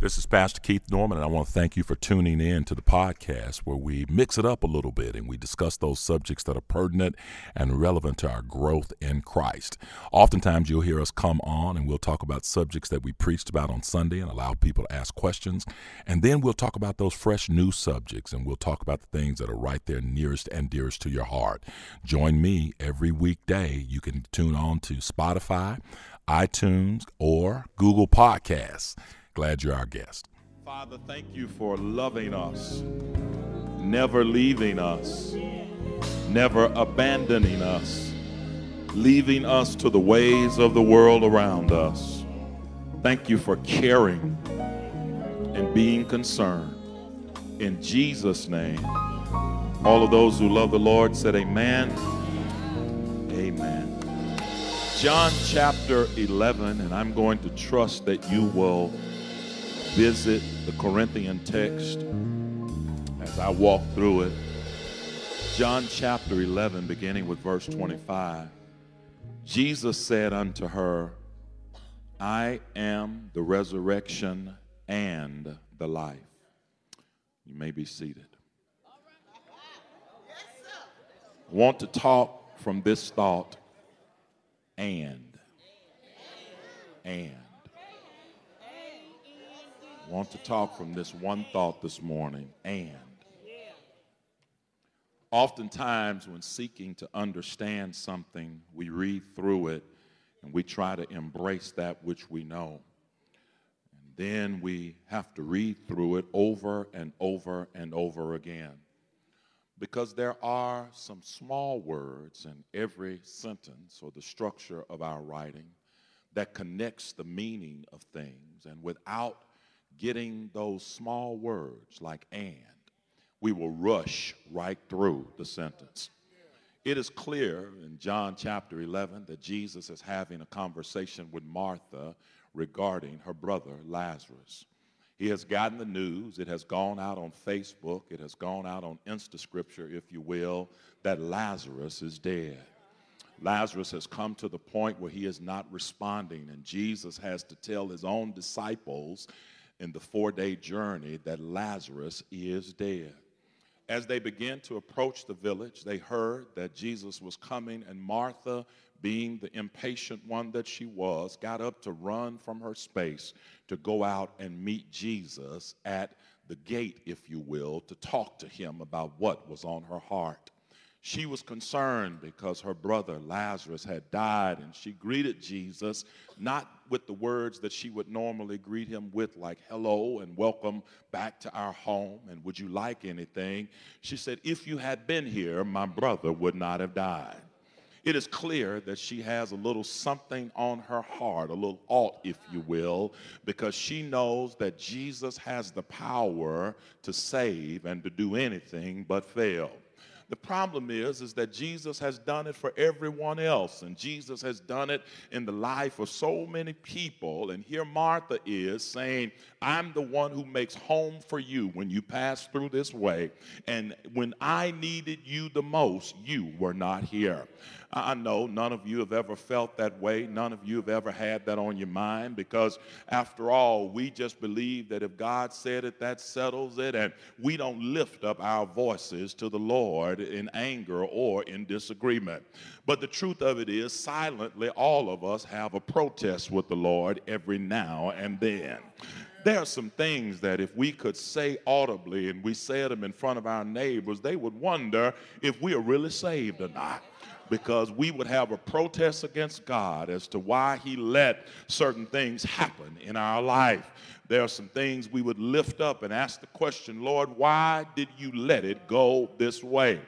This is Pastor Keith Norman, and I want to thank you for tuning in to the podcast where we mix it up a little bit and we discuss those subjects that are pertinent and relevant to our growth in Christ. Oftentimes, you'll hear us come on and we'll talk about subjects that we preached about on Sunday and allow people to ask questions. And then we'll talk about those fresh new subjects and we'll talk about the things that are right there nearest and dearest to your heart. Join me every weekday. You can tune on to Spotify, iTunes, or Google Podcasts. Glad you're our guest. Father, thank you for loving us, never leaving us, never abandoning us, leaving us to the ways of the world around us. Thank you for caring and being concerned. In Jesus' name, all of those who love the Lord said, Amen. Amen. John chapter 11, and I'm going to trust that you will visit the Corinthian text as I walk through it. John chapter 11, beginning with verse 25. Jesus said unto her, I am the resurrection and the life. You may be seated. I want to talk from this thought and. And want to talk from this one thought this morning and. Oftentimes, when seeking to understand something, we read through it and we try to embrace that which we know. And then we have to read through it over and over and over again. Because there are some small words in every sentence or the structure of our writing that connects the meaning of things. And without getting those small words like and, we will rush right through the sentence. It is clear in John chapter 11 that Jesus is having a conversation with Martha regarding her brother Lazarus. He has gotten the news, it has gone out on Facebook, it has gone out on Insta Scripture, if you will, that Lazarus is dead. Lazarus has come to the point where he is not responding, and Jesus has to tell his own disciples in the four day journey that Lazarus is dead. As they began to approach the village, they heard that Jesus was coming, and Martha, being the impatient one that she was, got up to run from her space to go out and meet Jesus at the gate, if you will, to talk to him about what was on her heart. She was concerned because her brother Lazarus had died, and she greeted Jesus not with the words that she would normally greet him with, like hello and welcome back to our home, and would you like anything? She said, If you had been here, my brother would not have died. It is clear that she has a little something on her heart, a little alt, if you will, because she knows that Jesus has the power to save and to do anything but fail. The problem is, is that Jesus has done it for everyone else, and Jesus has done it in the life of so many people. And here Martha is saying, I'm the one who makes home for you when you pass through this way. And when I needed you the most, you were not here. I know none of you have ever felt that way. None of you have ever had that on your mind because, after all, we just believe that if God said it, that settles it. And we don't lift up our voices to the Lord in anger or in disagreement. But the truth of it is, silently, all of us have a protest with the Lord every now and then there are some things that if we could say audibly and we said them in front of our neighbors, they would wonder if we are really saved or not because we would have a protest against God as to why He let certain things happen in our life. There are some things we would lift up and ask the question, Lord, why did you let it go this way?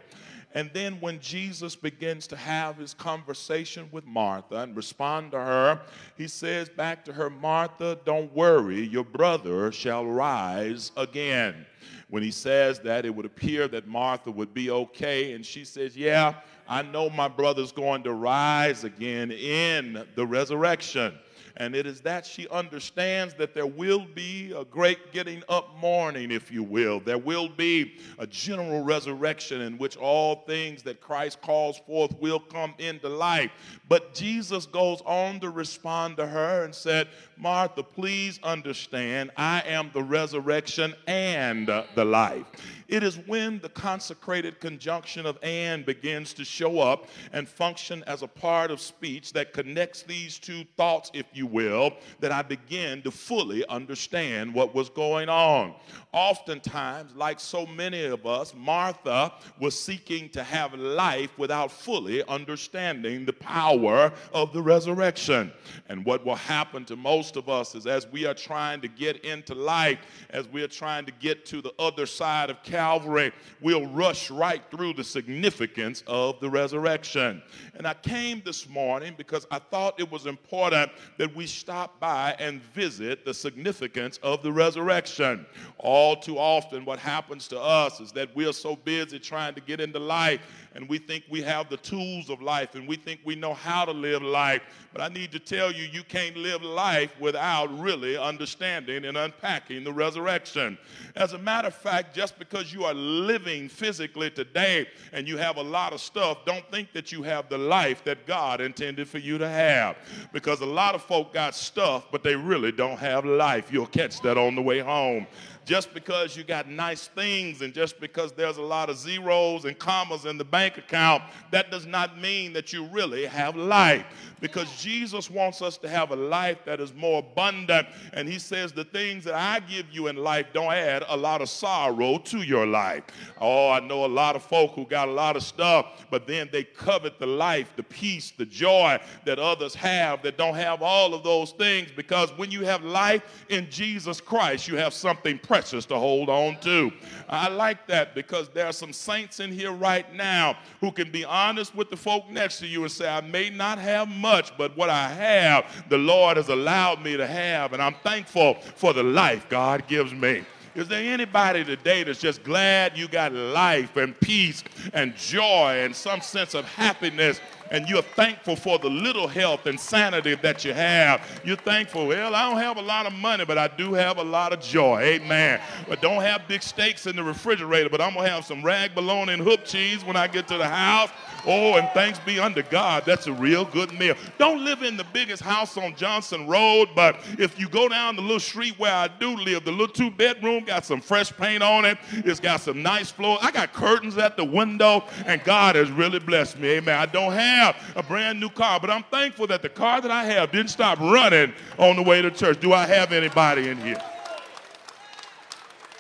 And then when Jesus begins to have his conversation with Martha and respond to her, he says back to her, Martha, don't worry, your brother shall rise again. When he says that, it would appear that Martha would be okay. And she says, Yeah, I know my brother's going to rise again in the resurrection. And it is that she understands that there will be a great getting up morning, if you will. There will be a general resurrection in which all things that Christ calls forth will come into life. But Jesus goes on to respond to her and said, Martha, please understand, I am the resurrection and the life. It is when the consecrated conjunction of and begins to show up and function as a part of speech that connects these two thoughts, if you will, that I begin to fully understand what was going on. Oftentimes, like so many of us, Martha was seeking to have life without fully understanding the power of the resurrection. And what will happen to most of us is as we are trying to get into life, as we are trying to get to the other side of Calvary, we'll rush right through the significance of the resurrection. And I came this morning because I thought it was important that we stop by and visit the significance of the resurrection. All too often, what happens to us is that we're so busy trying to get into life and we think we have the tools of life and we think we know how to live life. But I need to tell you, you can't live life without really understanding and unpacking the resurrection. As a matter of fact, just because you are living physically today and you have a lot of stuff, don't think that you have the life that God intended for you to have. Because a lot of folk got stuff, but they really don't have life. You'll catch that on the way home just because you got nice things and just because there's a lot of zeros and commas in the bank account, that does not mean that you really have life. Because Jesus wants us to have a life that is more abundant. And He says, The things that I give you in life don't add a lot of sorrow to your life. Oh, I know a lot of folk who got a lot of stuff, but then they covet the life, the peace, the joy that others have that don't have all of those things. Because when you have life in Jesus Christ, you have something precious to hold on to. I like that because there are some saints in here right now who can be honest with the folk next to you and say, I may not have much, but what I have, the Lord has allowed me to have, and I'm thankful for the life God gives me. Is there anybody today that's just glad you got life and peace and joy and some sense of happiness and you're thankful for the little health and sanity that you have. You're thankful, well, I don't have a lot of money, but I do have a lot of joy. Amen. But don't have big steaks in the refrigerator, but I'm going to have some rag bologna and hoop cheese when I get to the house. Oh, and thanks be unto God, that's a real good meal. Don't live in the biggest house on Johnson Road, but if you go down the little street where I do live, the little two bedroom got some fresh paint on it. It's got some nice floor. I got curtains at the window, and God has really blessed me. Amen. I don't have a brand new car, but I'm thankful that the car that I have didn't stop running on the way to church. Do I have anybody in here?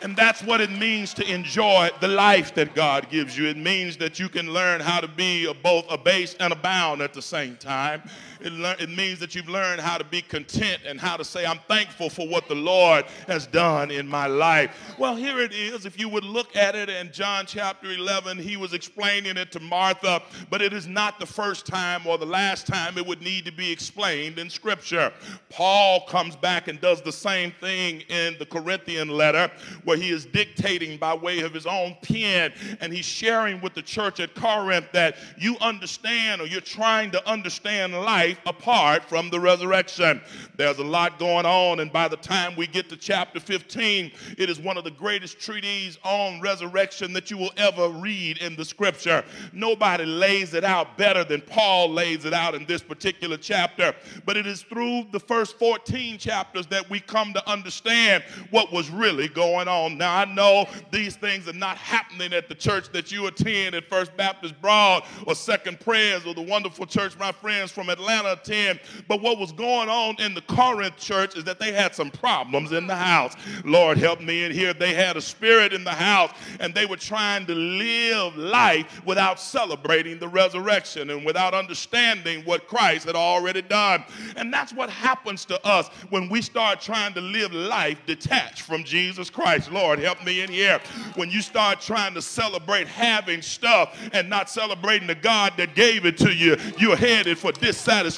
And that's what it means to enjoy the life that God gives you. It means that you can learn how to be a, both a base and a bound at the same time. It, le- it means that you've learned how to be content and how to say, I'm thankful for what the Lord has done in my life. Well, here it is. If you would look at it in John chapter 11, he was explaining it to Martha, but it is not the first time or the last time it would need to be explained in Scripture. Paul comes back and does the same thing in the Corinthian letter, where he is dictating by way of his own pen, and he's sharing with the church at Corinth that you understand or you're trying to understand life life apart from the resurrection. There's a lot going on, and by the time we get to chapter 15, it is one of the greatest treatises on resurrection that you will ever read in the scripture. Nobody lays it out better than Paul lays it out in this particular chapter, but it is through the first 14 chapters that we come to understand what was really going on. Now, I know these things are not happening at the church that you attend at First Baptist Broad or Second Prayers or the wonderful church my friends from Atlanta Atlanta attend. But what was going on in the Corinth church is that they had some problems in the house. Lord, help me in here. They had a spirit in the house and they were trying to live life without celebrating the resurrection and without understanding what Christ had already done. And that's what happens to us when we start trying to live life detached from Jesus. Christ. Lord, help me in here. When you start trying to celebrate having stuff and not celebrating the God that gave it to you, you're headed for dissatisfaction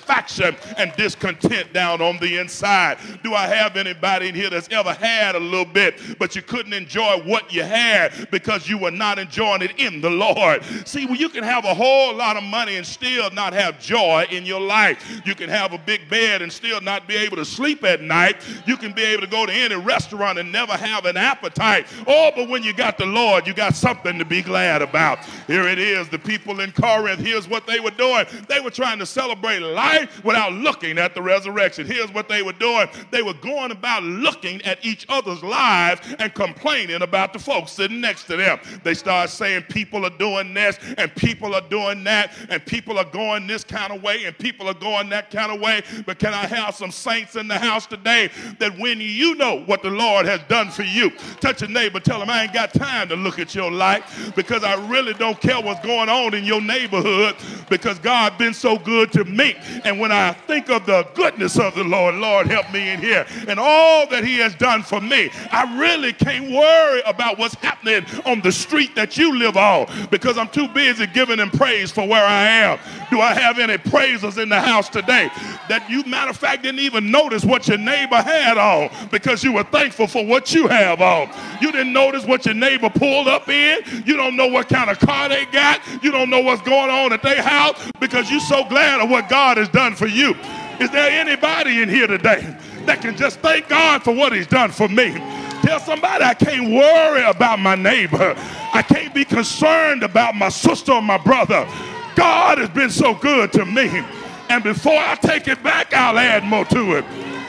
and discontent down on the inside. Do I have anybody in here that's ever had a little bit, but you couldn't enjoy what you had because you were not enjoying it in the Lord? See, well, you can have a whole lot of money and still not have joy in your life. You can have a big bed and still not be able to sleep at night. You can be able to go to any restaurant and never have an appetite. Oh, but when you got the Lord, you got something to be glad about. Here it is. The people in Corinth, here's what they were doing. They were trying to celebrate life without looking at the resurrection. Here's what they were doing. They were going about looking at each other's lives and complaining about the folks sitting next to them. They started saying people are doing this and people are doing that and people are going this kind of way and people are going that kind of way. But can I have some saints in the house today that when you know what the Lord has done for you, touch a neighbor, tell them I ain't got time to look at your life because I really don't care what's going on in your neighborhood because God been so good to me. And when I think of the goodness of the Lord, Lord help me in here, and all that he has done for me, I really can't worry about what's happening on the street that you live on because I'm too busy giving him praise for where I am. Do I have any praisers in the house today that you, matter of fact, didn't even notice what your neighbor had on because you were thankful for what you have on? You didn't notice what your neighbor pulled up in. You don't know what kind of car they got. You don't know what's going on at their house because you're so glad of what God has done for you. Is there anybody in here today that can just thank God for what He's done for me? Tell somebody I can't worry about my neighbor. I can't be concerned about my sister or my brother. God has been so good to me. And before I take it back, I'll add more to it.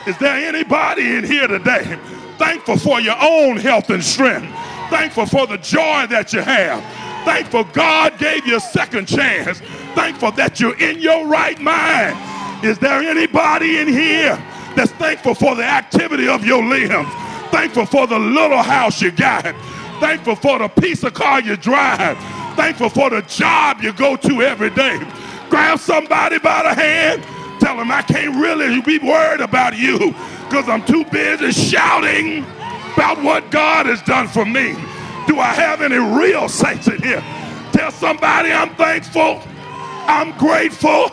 Is there anybody in here today thankful for your own health and strength? Thankful for the joy that you have? Thankful God gave you a second chance? Thankful that you're in your right mind? Is there anybody in here that's thankful for the activity of your limbs? Thankful for the little house you got? Thankful for the piece of car you drive? Thankful for the job you go to every day? Grab somebody by the hand tell them I can't really be worried about you because I'm too busy shouting about what God has done for me. Do I have any real saints in here? Tell somebody I'm thankful, I'm grateful,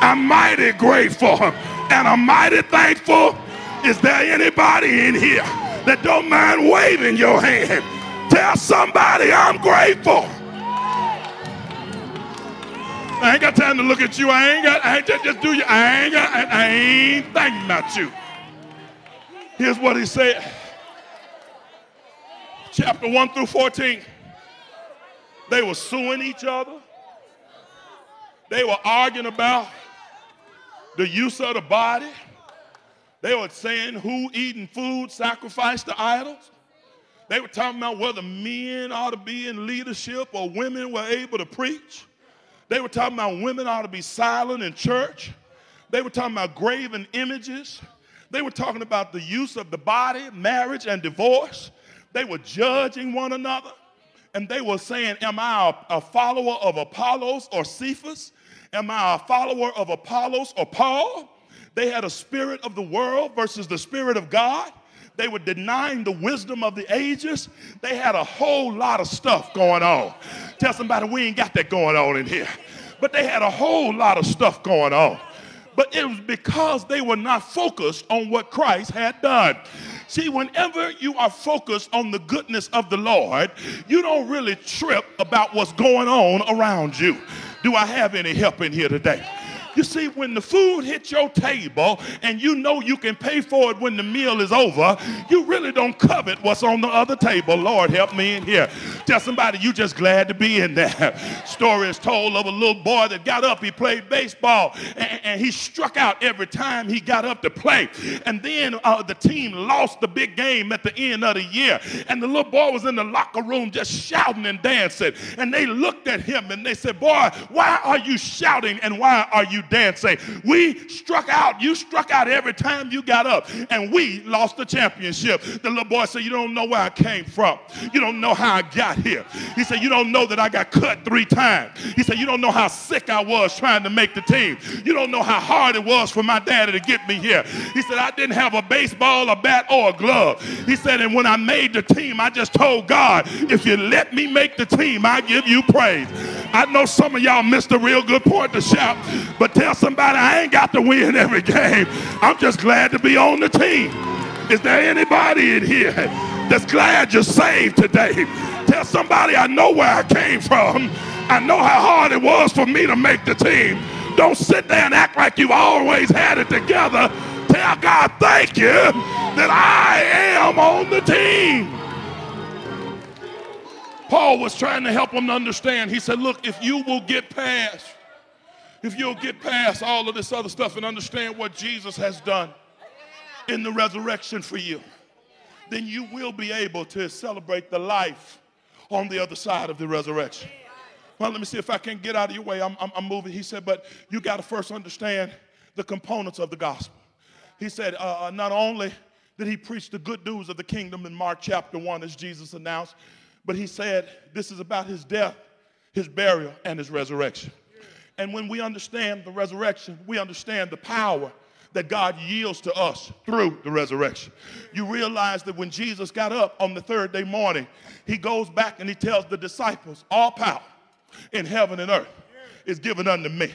I'm mighty grateful, and I'm mighty thankful. Is there anybody in here that don't mind waving your hand? Tell somebody I'm grateful. I ain't got time to look at you. I ain't got, I ain't just, just do you. I ain't got, I, I ain't thinking about you. Here's what he said. Chapter 1 through 14. They were suing each other. They were arguing about the use of the body. They were saying who eating food sacrificed to idols. They were talking about whether men ought to be in leadership or women were able to preach. They were talking about women ought to be silent in church. They were talking about graven images. They were talking about the use of the body, marriage, and divorce. They were judging one another. And they were saying, Am I a, follower of Apollos or Cephas? Am I a follower of Apollos or Paul? They had a spirit of the world versus the spirit of God. They were denying the wisdom of the ages. They had a whole lot of stuff going on. Tell somebody we ain't got that going on in here. But they had a whole lot of stuff going on. But it was because they were not focused on what Christ had done. See, whenever you are focused on the goodness of the Lord, you don't really trip about what's going on around you. Do I have any help in here today? You see, when the food hits your table and you know you can pay for it when the meal is over, you really don't covet what's on the other table. Lord, help me in here. Tell somebody you just glad to be in there. Story is told of a little boy that got up, he played baseball, and, and he struck out every time he got up to play. And then uh, the team lost the big game at the end of the year. And the little boy was in the locker room just shouting and dancing. And they looked at him and they said, Boy, why are you shouting and why are you dancing. We struck out. You struck out every time you got up, and we lost the championship. The little boy said, You don't know where I came from. You don't know how I got got here. He said, You don't know that I got cut three times. He said, You don't know how sick I was trying to make the team. You don't know how hard it was for my daddy to get me here. He said, I didn't have a baseball, a bat, or a glove. He said, And when I made the team, I just told God, If you let me make the team, I give you praise. I know some of y'all missed a real good point to shout, but tell somebody I ain't got to win every game. I'm just glad to be on the team. Is there anybody in here that's glad you're saved today? Tell somebody I know where I came from. I know how hard it was for me to make the team. Don't sit there and act like you've always had it together. Tell God, thank you that I am on the team. Paul was trying to help them to understand. He said, Look, if you will get past, if you'll get past all of this other stuff and understand what Jesus has done in the resurrection for you, then you will be able to celebrate the life on the other side of the resurrection. Well, let me see if I can get out of your way. I'm, I'm, I'm moving. He said, but you got to first understand the components of the gospel. He said, uh, uh, not only did he preach the good news of the kingdom in Mark chapter 1, as Jesus announced, but he said this is about his death, his burial, and his resurrection. And when we understand the resurrection, we understand the power that God yields to us through the resurrection. You realize that when Jesus got up on the third day morning, he goes back and he tells the disciples, All power in heaven and earth is given unto me.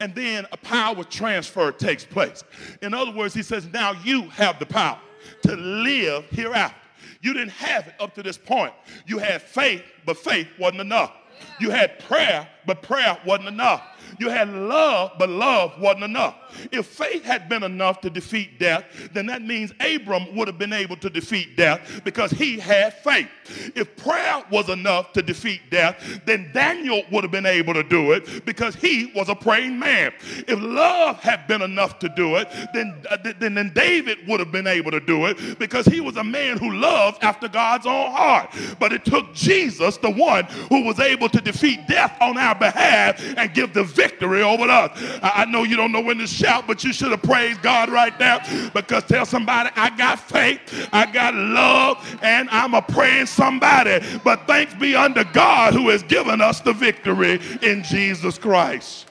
And then a power transfer takes place. In other words, he says, Now you have the power to live hereafter. You didn't have it up to this point. You had faith, but faith wasn't enough. You had prayer, but prayer wasn't enough. You had love, but love wasn't enough. If faith had been enough to defeat death, then that means Abram would have been able to defeat death because he had faith. If prayer was enough to defeat death, then Daniel would have been able to do it because he was a praying man. If love had been enough to do it, then, uh, then, then David would have been able to do it because he was a man who loved after God's own heart. But it took Jesus, the one who was able to defeat death on our behalf and give the victory over us. I, I know you don't know when to shout, but you should have praised God right now because tell somebody, I got faith, I got love, and I'm a praying somebody. But thanks be unto God who has given us the victory in Jesus Christ.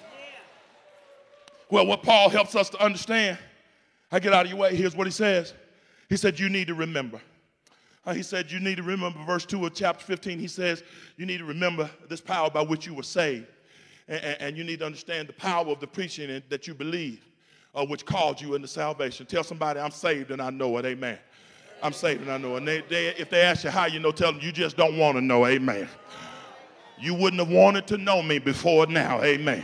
Well, what Paul helps us to understand, I get out of your way. Here's what he says. He said, You need to remember. Uh, he said, You need to remember verse 2 of chapter 15. He says, You need to remember this power by which you were saved. And, and you need to understand the power of the preaching that you believe, uh, which called you into salvation. Tell somebody, I'm saved and I know it. Amen. I'm saved and I know it. And they, they, if they ask you how you know, tell them you just don't want to know. Amen. You wouldn't have wanted to know me before now. Amen.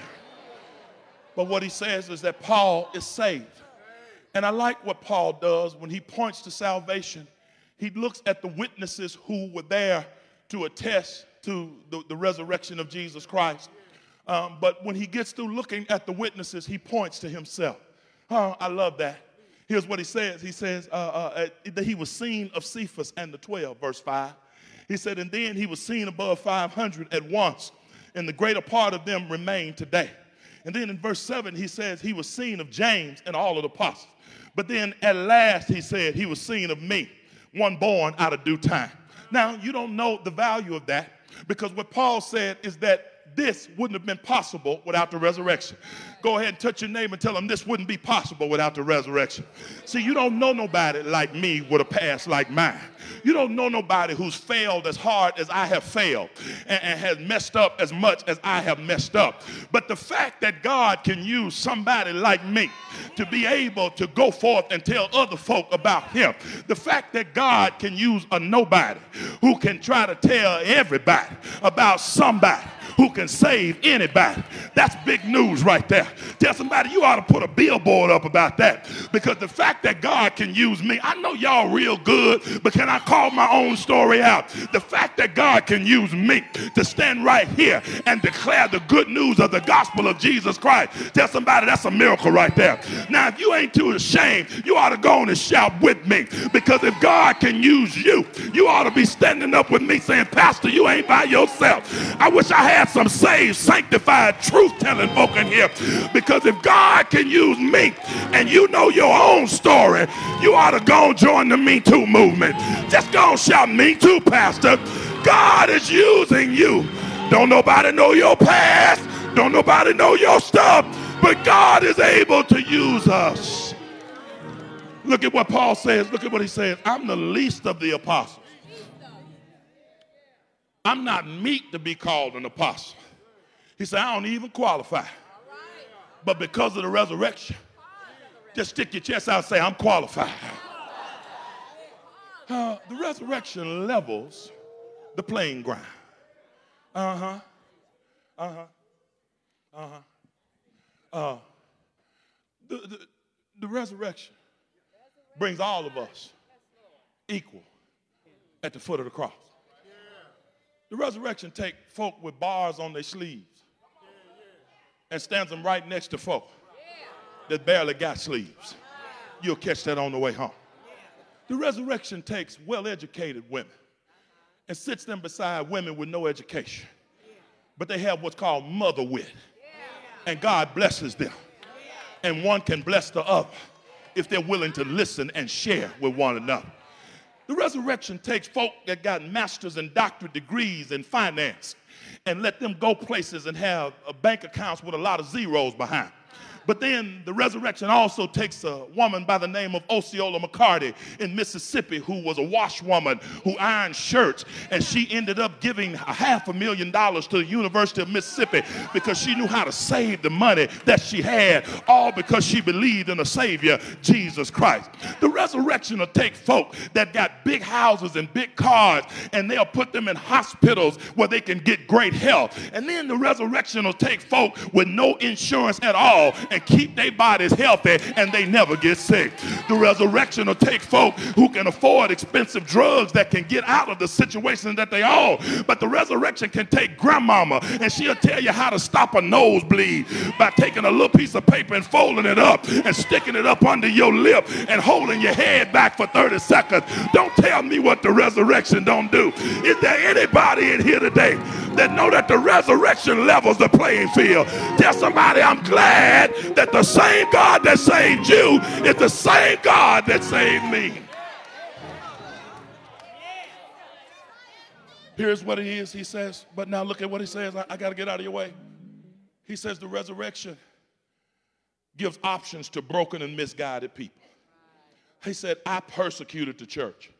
But what he says is that Paul is saved. And I like what Paul does when he points to salvation. He looks at the witnesses who were there to attest to the, the resurrection of Jesus Christ. Um, but when he gets through looking at the witnesses, he points to himself. I love that. Here's what he says. He says uh, uh, that he was seen of Cephas and the 12, verse 5. He said, and then he was seen above 500 at once, and the greater part of them remain today. And then in verse 7, he says he was seen of James and all of the apostles. But then at last, he said he was seen of me, one born out of due time. Now, you don't know the value of that because what Paul said is that this wouldn't have been possible without the resurrection. Go ahead and touch your name and tell them this wouldn't be possible without the resurrection. See, you don't know nobody like me with a past like mine. You don't know nobody who's failed as hard as I have failed and, and has messed up as much as I have messed up. But the fact that God can use somebody like me to be able to go forth and tell other folk about him, the fact that God can use a nobody who can try to tell everybody about somebody who can save anybody. That's big news right there. Tell somebody you ought to put a billboard up about that because the fact that God can use me, I know y'all real good, but can I call my own story out? The fact that God can use me to stand right here and declare the good news of the gospel of Jesus Christ. Tell somebody that's a miracle right there. Now, if you ain't too ashamed, you ought to go on and shout with me because if God can use you, you ought to be standing up with me saying, Pastor, you ain't by yourself. I wish I had some saved, sanctified, truth telling folk in here. Because if God can use me and you know your own story, you ought to go and join the Me Too movement. Just go and shout, Me Too, Pastor. God is using you. Don't nobody know your past. Don't nobody know your stuff. But God is able to use us. Look at what Paul says. Look at what he says. I'm the least of the apostles. I'm not meet to be called an apostle. He said, I don't even qualify. But because of the resurrection, just stick your chest out and say, I'm qualified. Uh, the resurrection levels the playing ground. Uh huh. Uh huh. Uh huh. Uh, the, the, the resurrection brings all of us equal at the foot of the cross. The resurrection take folk with bars on their sleeves and stands them right next to folk that barely got sleeves. You'll catch that on the way home. The resurrection takes well-educated women and sits them beside women with no education. But they have what's called mother wit. And God blesses them. And one can bless the other if they're willing to listen and share with one another. The resurrection takes folk that got master's and doctorate degrees in finance and let them go places and have uh, bank accounts with a lot of zeros behind. But then the resurrection also takes a woman by the name of Osceola McCarty in Mississippi who was a washwoman who ironed shirts. And she ended up giving a half a million dollars to the University of Mississippi because she knew how to save the money that she had, all because she believed in a Savior, Jesus Christ. The resurrection will take folk that got big houses and big cars and they'll put them in hospitals where they can get great health. And then the resurrection will take folk with no insurance at all and and keep their bodies healthy and they never get sick. The resurrection will take folk who can afford expensive drugs that can get out of the situation that they are. But the resurrection can take grandmama and she'll tell you how to stop a nosebleed by taking a little piece of paper and folding it up and sticking it up under your lip and holding your head back for 30 seconds. Don't tell me what the resurrection don't do. Is there anybody in here today that know that the resurrection levels the playing field? Tell somebody I'm glad that the same God that saved you is the same God that saved me. Here's what he is, he says. But now look at what he says. I, I got to get out of your way. He says the resurrection gives options to broken and misguided people. He said, I persecuted the church.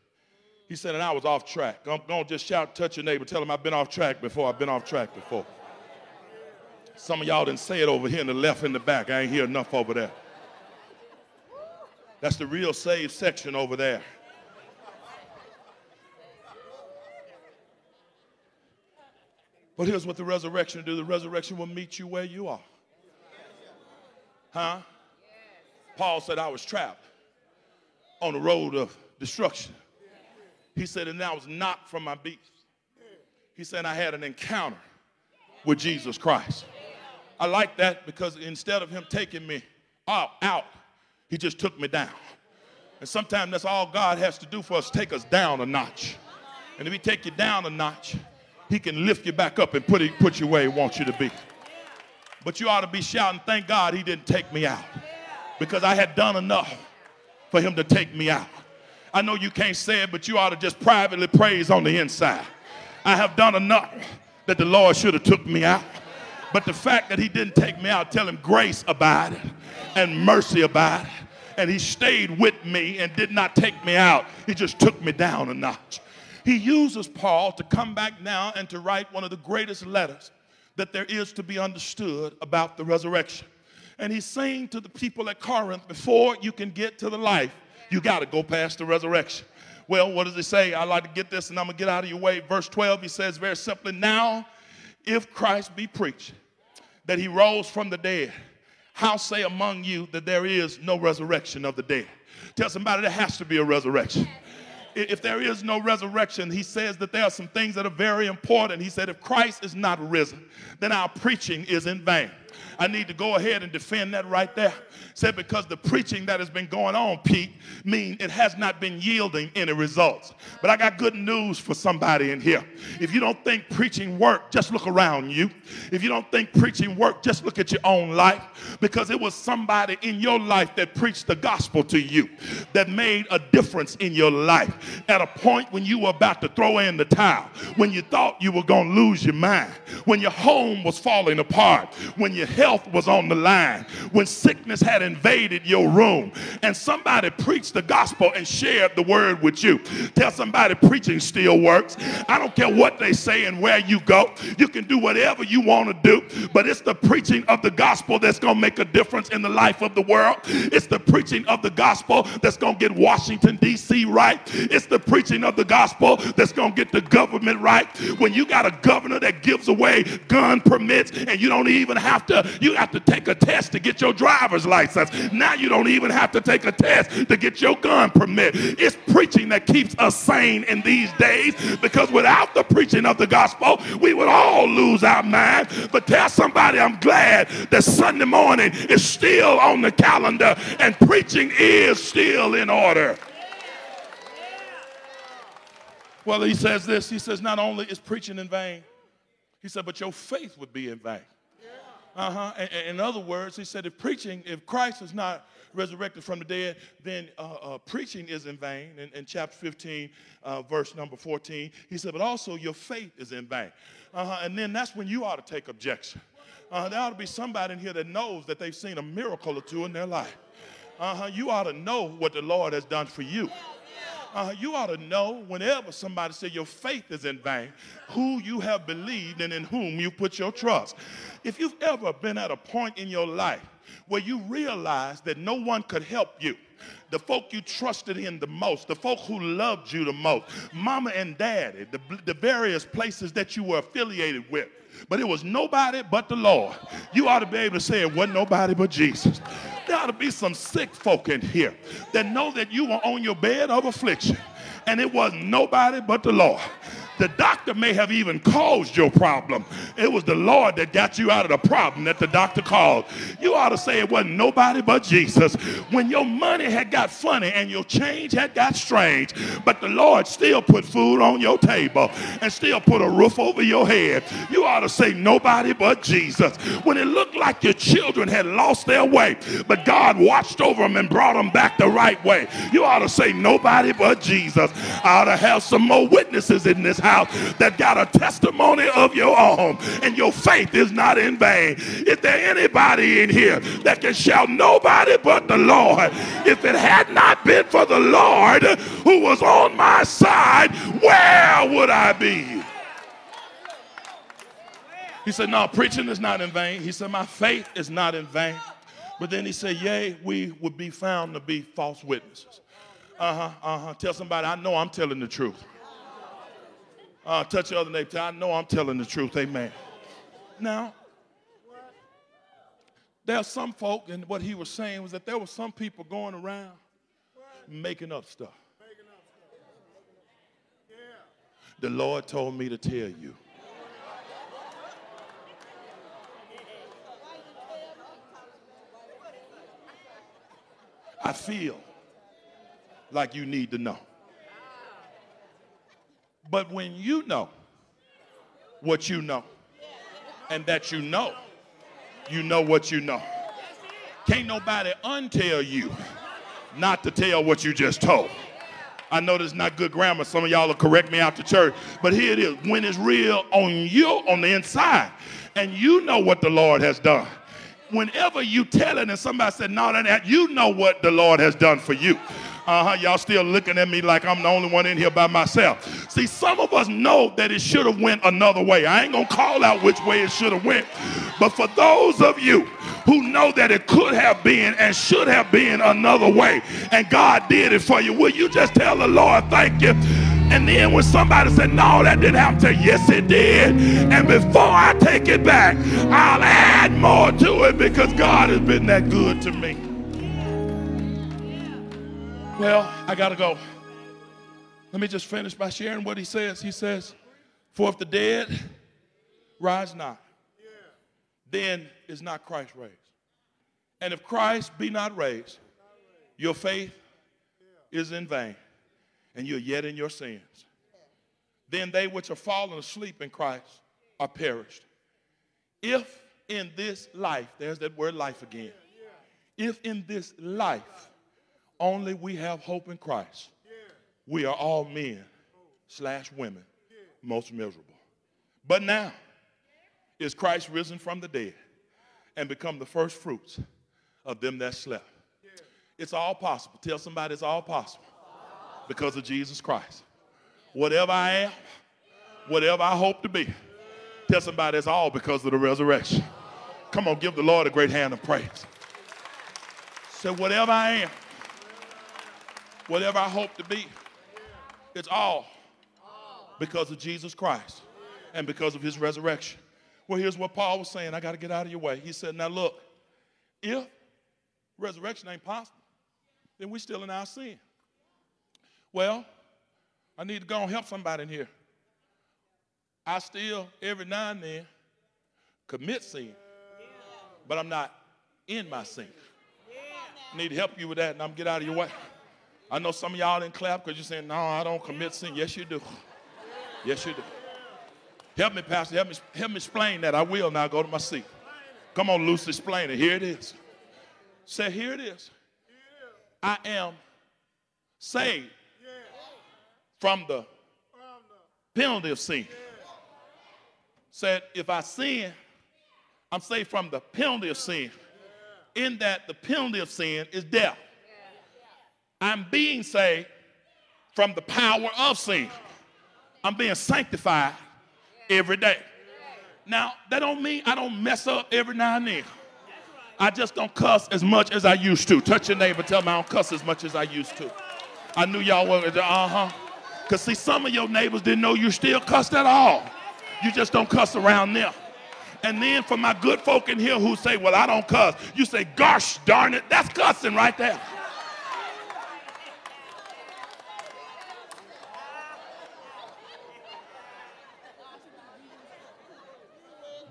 He said, and I was off track. Don't, don't just shout, touch your neighbor, tell him I've been off track before. I've been off track before. Some of y'all didn't say it over here in the left in the back. I ain't hear enough over there. That's the real saved section over there. But here's what the resurrection do. The resurrection will meet you where you are. Huh? Paul said I was trapped on the road of destruction. He said, and that was not from my beast. He said, I had an encounter with Jesus Christ. I like that because instead of him taking me out, out, he just took me down. And sometimes that's all God has to do for us, take us down a notch. And if he take you down a notch, he can lift you back up and put, it, put you where he wants you to be. But you ought to be shouting, thank God he didn't take me out. Because I had done enough for him to take me out. I know you can't say it, but you ought to just privately praise on the inside. I have done enough that the Lord should have took me out. But the fact that he didn't take me out, tell him grace about it and mercy about it. And he stayed with me and did not take me out. He just took me down a notch. He uses Paul to come back now and to write one of the greatest letters that there is to be understood about the resurrection. And he's saying to the people at Corinth, before you can get to the life, you got to go past the resurrection. Well, what does he say? I like to get this and I'm going to get out of your way. Verse 12, he says very simply, Now, if Christ be preached, that he rose from the dead, how say among you that there is no resurrection of the dead? Tell somebody there has to be a resurrection. If there is no resurrection, he says that there are some things that are very important. He said, if Christ is not risen, then our preaching is in vain. I need to go ahead and defend that right there. Said because the preaching that has been going on, Pete, mean it has not been yielding any results. But I got good news for somebody in here. If you don't think preaching work, just look around you. If you don't think preaching work, just look at your own life. Because it was somebody in your life that preached the gospel to you that made a difference in your life. At a point when you were about to throw in the towel, when you thought you were going to lose your mind, when your home was falling apart, when your health was on the line, when sickness had invaded your room, and somebody preached the gospel and shared the word with you. Tell somebody preaching still works. I don't care what they say and where you go. You can do whatever you want to do, but it's the preaching of the gospel that's going to make a difference in the life of the world. It's the preaching of the gospel that's going to get Washington, D.C. right. It's the preaching of the gospel that's going to get the government right. When you got a governor that gives away gun permits and you don't even have to, you have to take a test to get your driver's license. Now you don't even have to take a test to get your gun permit. It's preaching that keeps us sane in these days because without the preaching of the gospel, we would all lose our mind. But tell somebody I'm glad that Sunday morning is still on the calendar and preaching is still in order. Well, he says this. He says, not only is preaching in vain, he said, but your faith would be in vain. Uh huh. In other words, he said, if preaching, if Christ is not resurrected from the dead, then uh, uh, preaching is in vain. In, in chapter 15, uh, verse number 14, he said, but also your faith is in vain. Uh-huh. And then that's when you ought to take objection. Uh, there ought to be somebody in here that knows that they've seen a miracle or two in their life. Uh-huh. You ought to know what the Lord has done for you uh, you ought to know whenever somebody say your faith is in vain, who you have believed and in whom you put your trust. If you've ever been at a point in your life where you realize that no one could help you, the folk you trusted in the most, the folk who loved you the most, mama and daddy, the, the various places that you were affiliated with, but it was nobody but the Lord. You ought to be able to say it wasn't nobody but Jesus. There ought to be some sick folk in here that know that you were on your bed of affliction and it wasn't nobody but the Lord. The doctor may have even caused your problem. It was the Lord that got you out of the problem that the doctor caused. You ought to say it wasn't nobody but Jesus. When your money had got funny and your change had got strange, but the Lord still put food on your table and still put a roof over your head, you ought to say nobody but Jesus. When it looked like your children had lost their way, but God watched over them and brought them back the right way, you ought to say nobody but Jesus. I ought to have some more witnesses in this house house that got a testimony of your own, and your faith is not in vain. Is there anybody in here that can shout, Nobody but the Lord? If it had not been for the Lord who was on my side, where would I be? He said, No, preaching is not in vain. He said, My faith is not in vain. But then he said, Yea, we would be found to be false witnesses. Uh huh, uh huh. Tell somebody, I know I'm telling the truth. Uh, touch your other neighbor. I know I'm telling the truth. Amen. Now, there are some folk, and what he was saying was that there were some people going around making up stuff. The Lord told me to tell you. I feel like you need to know. But when you know what you know, and that you know, you know what you know. Can't nobody untell you not to tell what you just told. I know this is not good grammar. Some of y'all will correct me after church. But here it is. When it's real on you, on the inside, and you know what the Lord has done. Whenever you tell it and somebody said, no, that, you know what the Lord has done for you. Uh-huh. Y'all still looking at me like I'm the only one in here by myself. See, some of us know that it should have went another way. I ain't gonna call out which way it should have went. But for those of you who know that it could have been and should have been another way, and God did it for you, will you just tell the Lord thank you? And then when somebody said, no, that didn't happen, say, yes, it did. And before I take it back, I'll add more to it because God has been that good to me. Well, I got to go. Let me just finish by sharing what he says. He says, For if the dead rise not, then is not Christ raised. And if Christ be not raised, your faith is in vain, and you're yet in your sins. Then they which are fallen asleep in Christ are perished. If in this life, there's that word life again, if in this life only we have hope in Christ, we are all men slash women most miserable. But now is Christ risen from the dead and become the first fruits of them that slept. It's all possible. Tell somebody it's all possible because of Jesus Christ. Whatever I am, whatever I hope to be, tell somebody it's all because of the resurrection. Come on, give the Lord a great hand of praise. Say, whatever I am, whatever I hope to be, it's all because of Jesus Christ and because of his resurrection. Well, here's what Paul was saying. I got to get out of your way. He said, Now look, if resurrection ain't possible, then we're still in our sin. Well, I need to go and help somebody in here. I still, every now and then, commit sin, but I'm not in my sin. I need to help you with that, and I'm get out of your way. I know some of y'all didn't clap because you're saying, No, I don't commit sin. Yes, you do. Yes, you do. Help me, Pastor. Help me, help me explain that. I will now go to my seat. Come on, Lucy, explain it. Here it is. Say, here it is. I am saved from the penalty of sin. Said, if I sin, I'm saved from the penalty of sin. In that the penalty of sin is death. I'm being saved from the power of sin. I'm being sanctified every day. Now, that don't mean I don't mess up every now and then. I just don't cuss as much as I used to. Touch your neighbor, tell me I don't cuss as much as I used to. I knew y'all were, uh-huh. Because see, some of your neighbors didn't know you still cussed at all. You just don't cuss around them. And then for my good folk in here who say, well, I don't cuss, you say, gosh darn it, that's cussing right there.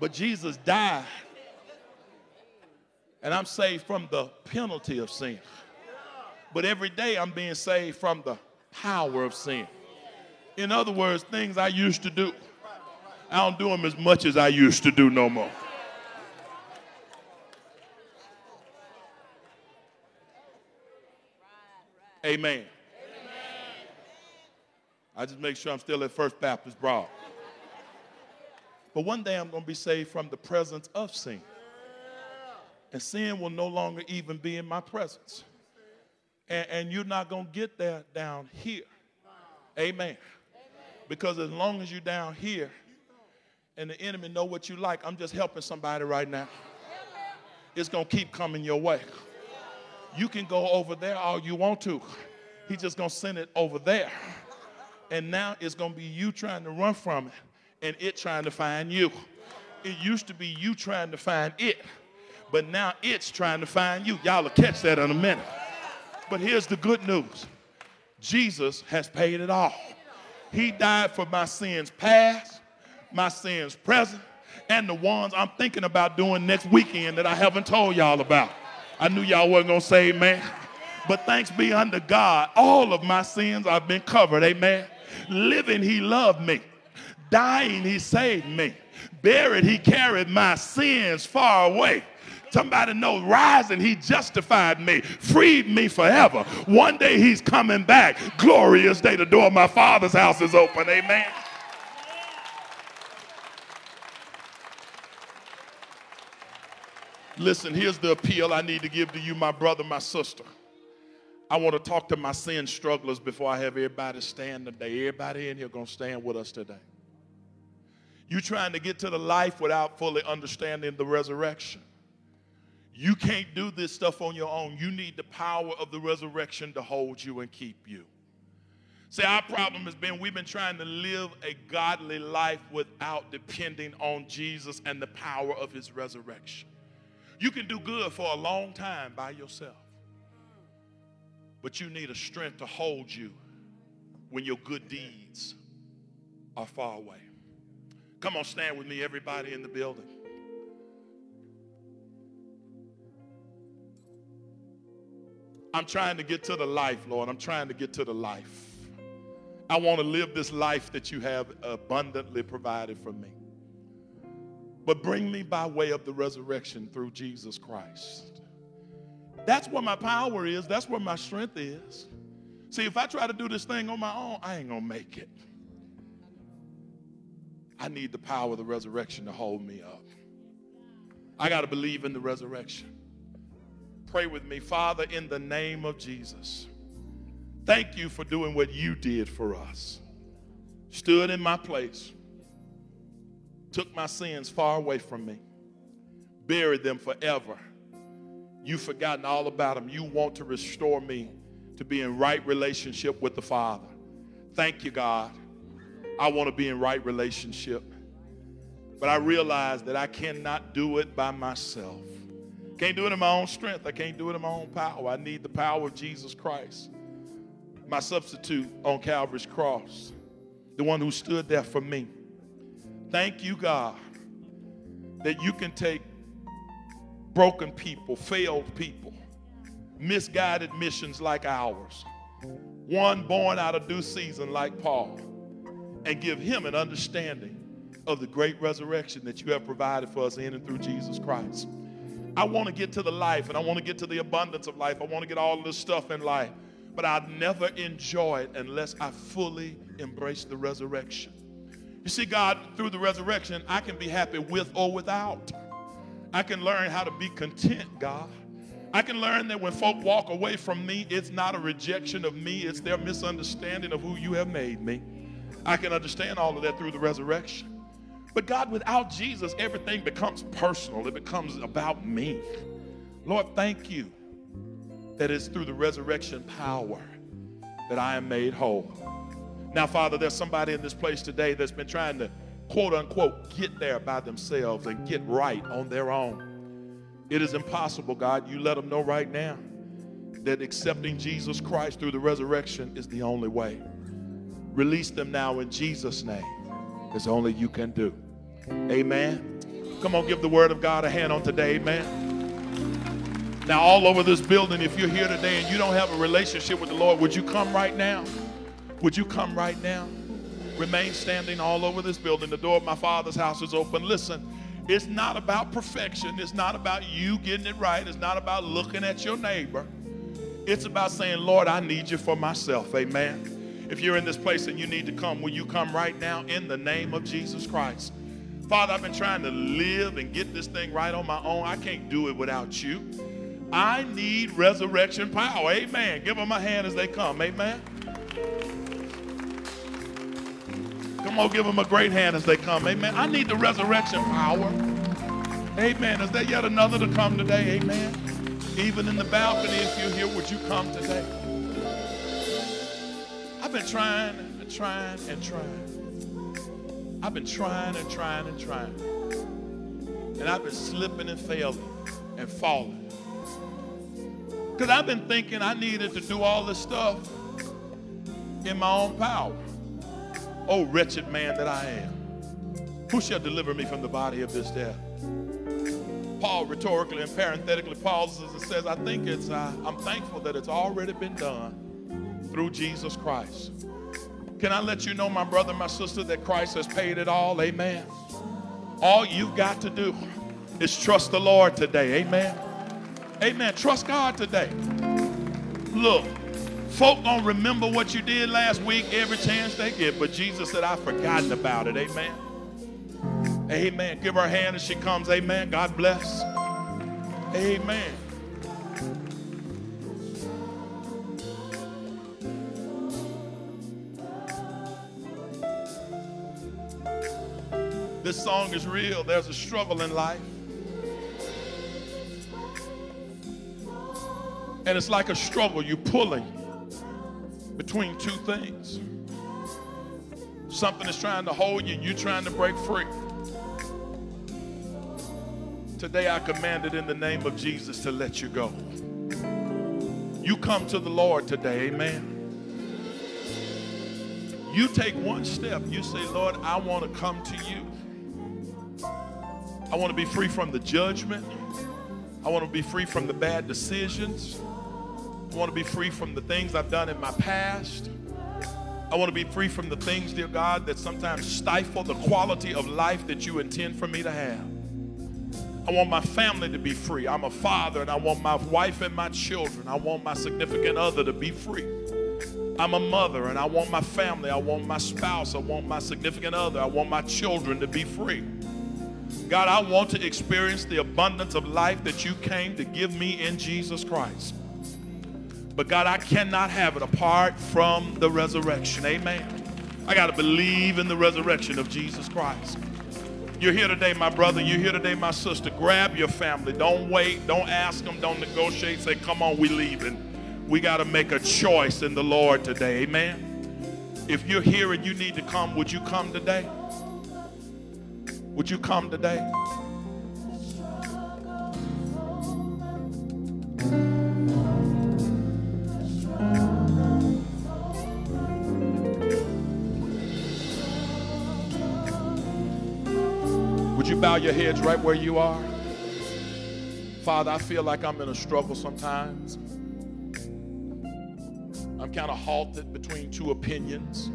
But Jesus died. And I'm saved from the penalty of sin. But every day I'm being saved from the power of sin. In other words, things I used to do, I don't do them as much as I used to do no more. Amen. I just make sure I'm still at First Baptist Broad. But one day I'm going to be saved from the presence of sin. And sin will no longer even be in my presence. And, and you're not going to get there down here. Amen. Because as long as you're down here and the enemy know what you like, I'm just helping somebody right now. It's going to keep coming your way. You can go over there all you want to. He's just going to send it over there. And now it's going to be you trying to run from it and it trying to find you. It used to be you trying to find it, but now it's trying to find you. Y'all will catch that in a minute. But here's the good news Jesus has paid it all. He died for my sins past, my sins present, and the ones I'm thinking about doing next weekend that I haven't told y'all about. I knew y'all wasn't gonna say amen. But thanks be unto God, all of my sins I've been covered, amen. Living, He loved me. Dying, he saved me. Buried, he carried my sins far away. Somebody know rising, he justified me, freed me forever. One day he's coming back. Glorious day. The door of my father's house is open. Amen. Listen, here's the appeal I need to give to you, my brother, my sister. I want to talk to my sin strugglers before I have everybody stand today. Everybody in here to stand with us today. You trying to get to the life without fully understanding the resurrection. You can't do this stuff on your own. You need the power of the resurrection to hold you and keep you. See, our problem has been we've been trying to live a godly life without depending on Jesus and the power of his resurrection. You can do good for a long time by yourself, but you need a strength to hold you when your good deeds are far away. Come on, stand with me, everybody in the building. I'm trying to get to the life, Lord. I'm trying to get to the life. I want to live this life that you have abundantly provided for me. But bring me by way of the resurrection through Jesus Christ. That's where my power is, that's where my strength is. See, if I try to do this thing on my own, I ain't going to make it. I need the power of the resurrection to hold me up. I got to believe in the resurrection. Pray with me, Father, in the name of Jesus. Thank you for doing what you did for us. Stood in my place, took my sins far away from me, buried them forever. You've forgotten all about them. You want to restore me to be in right relationship with the Father. Thank you, God. I want to be in right relationship. But I realize that I cannot do it by myself. Can't do it in my own strength. I can't do it in my own power. I need the power of Jesus Christ, my substitute on Calvary's cross, the one who stood there for me. Thank you, God, that you can take broken people, failed people, misguided missions like ours, one born out of due season like Paul, and give him an understanding of the great resurrection that you have provided for us in and through Jesus Christ. I want to get to the life and I want to get to the abundance of life. I want to get all this stuff in life. But I'd never enjoy it unless I fully embrace the resurrection. You see, God, through the resurrection, I can be happy with or without. I can learn how to be content, God. I can learn that when folk walk away from me, it's not a rejection of me, it's their misunderstanding of who you have made me. I can understand all of that through the resurrection. But God, without Jesus, everything becomes personal, it becomes about me. Lord, thank you that it's through the resurrection power that I am made whole. Now, Father, there's somebody in this place today that's been trying to quote unquote get there by themselves and get right on their own. It is impossible, God. You let them know right now that accepting Jesus Christ through the resurrection is the only way. Release them now in Jesus' name It's only you can do. Amen. Come on, give the word of God a hand on today. Amen. Now, all over this building, if you're here today and you don't have a relationship with the Lord, would you come right now? Would you come right now? Remain standing all over this building. The door of my Father's house is open. Listen, it's not about perfection. It's not about you getting it right. It's not about looking at your neighbor. It's about saying, Lord, I need you for myself. Amen. If you're in this place and you need to come, will you come right now in the name of Jesus Christ? Father, I've been trying to live and get this thing right on my own. I can't do it without you. I need resurrection power. Amen. Give them a hand as they come. Amen. Come on, give them a great hand as they come. Amen. I need the resurrection power. Amen. Is there yet another to come today? Amen. Even in the balcony, if you're here, would you come today? I've been trying and trying and trying. I've been trying and trying and trying. And I've been slipping and failing and falling. Because I've been thinking I needed to do all this stuff in my own power. Oh, wretched man that I am. Who shall deliver me from the body of this death? Paul rhetorically and parenthetically pauses and says, I think it's, uh, I'm thankful that it's already been done through Jesus Christ. Can I let you know, my brother, my sister, that Christ has paid it all? Amen. All you've got to do is trust the Lord today. Amen. Amen. Trust God today. Look, folk gonna remember what you did last week every chance they get, but Jesus said, I've forgotten about it. Amen. Amen. Give her a hand as she comes. Amen. God bless. Amen. This song is real. There's a struggle in life. And it's like a struggle. You're pulling between two things. Something is trying to hold you, you're trying to break free. Today, I command it in the name of Jesus to let you go. You come to the Lord today, amen. You take one step. You say, Lord, I want to come to you. I want to be free from the judgment. I want to be free from the bad decisions. I want to be free from the things I've done in my past. I want to be free from the things, dear God, that sometimes stifle the quality of life that you intend for me to have. I want my family to be free. I'm a father and I want my wife and my children. I want my significant other to be free. I'm a mother and I want my family. I want my spouse. I want my significant other. I want my children to be free. God, I want to experience the abundance of life that you came to give me in Jesus Christ. But God, I cannot have it apart from the resurrection. Amen. I got to believe in the resurrection of Jesus Christ. You're here today, my brother. You're here today, my sister. Grab your family. Don't wait. Don't ask them. Don't negotiate. Say, come on, we leaving. We got to make a choice in the Lord today. Amen. If you're here and you need to come, would you come today? Would you come today? Would you bow your heads right where you are? Father, I feel like I'm in a struggle sometimes. I'm kind of halted between two opinions,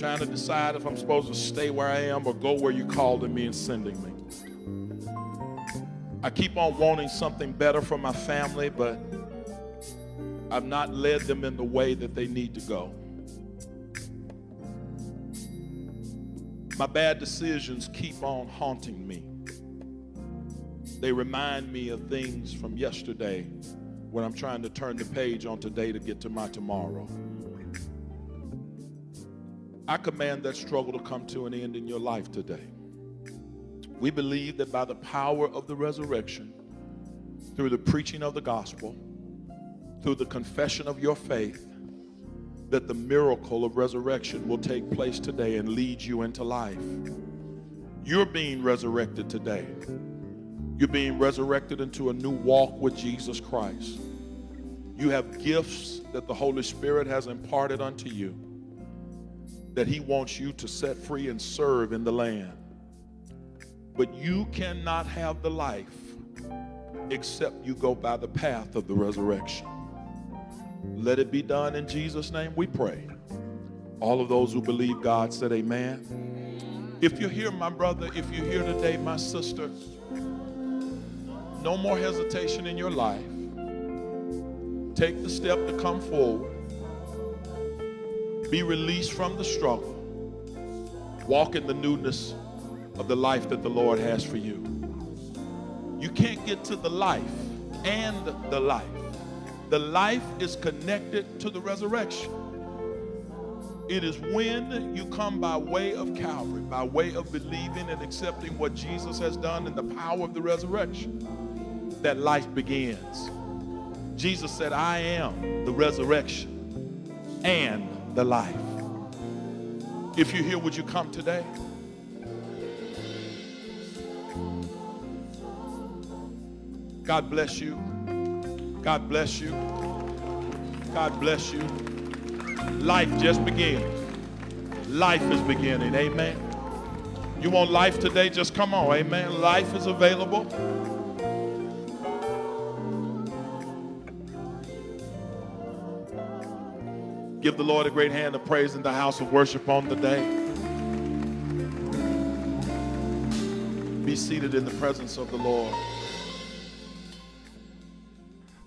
trying to decide if I'm supposed to stay where I am or go where you called me and sending me. I keep on wanting something better for my family, but I've not led them in the way that they need to go. My bad decisions keep on haunting me. They remind me of things from yesterday when I'm trying to turn the page on today to get to my tomorrow. I command that struggle to come to an end in your life today. We believe that by the power of the resurrection, through the preaching of the gospel, through the confession of your faith, that the miracle of resurrection will take place today and lead you into life. You're being resurrected today. You're being resurrected into a new walk with Jesus Christ. You have gifts that the Holy Spirit has imparted unto you that He wants you to set free and serve in the land. But you cannot have the life except you go by the path of the resurrection. Let it be done in Jesus' name, we pray. All of those who believe God said, Amen. If you're here, my brother, if you're here today, my sister, no more hesitation in your life. Take the step to come forward. Be released from the struggle. Walk in the newness of the life that the Lord has for you. You can't get to the life and the life the life is connected to the resurrection. It is when you come by way of Calvary, by way of believing and accepting what Jesus has done in the power of the resurrection, that life begins. Jesus said, I am the resurrection and the life. If you're here, would you come today? God bless you. God bless you. God bless you. Life just begins. Life is beginning. Amen. You want life today? Just come on. Amen. Life is available. Give the Lord a great hand of praise in the house of worship on the day. Be seated in the presence of the Lord.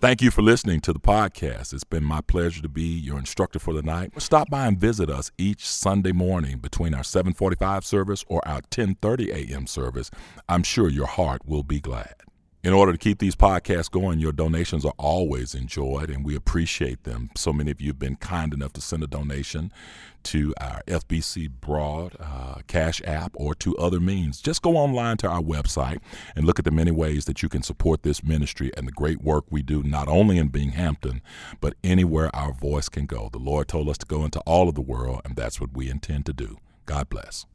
Thank you for listening to the podcast. It's been my pleasure to be your instructor for the night. Stop by and visit us each Sunday morning between our 7:45 service or our 10:30 a.m. service. I'm sure your heart will be glad. In order to keep these podcasts going, your donations are always enjoyed and we appreciate them. So many of you have been kind enough to send a donation to our FBC Broad uh, Cash App or to other means. Just go online to our website and look at the many ways that you can support this ministry and the great work we do, not only in Binghampton, but anywhere our voice can go. The Lord told us to go into all of the world, and that's what we intend to do. God bless.